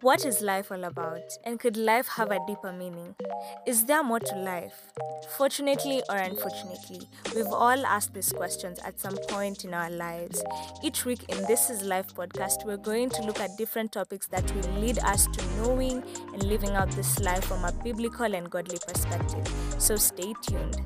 What is life all about? And could life have a deeper meaning? Is there more to life? Fortunately or unfortunately, we've all asked these questions at some point in our lives. Each week in This Is Life podcast, we're going to look at different topics that will lead us to knowing and living out this life from a biblical and godly perspective. So stay tuned.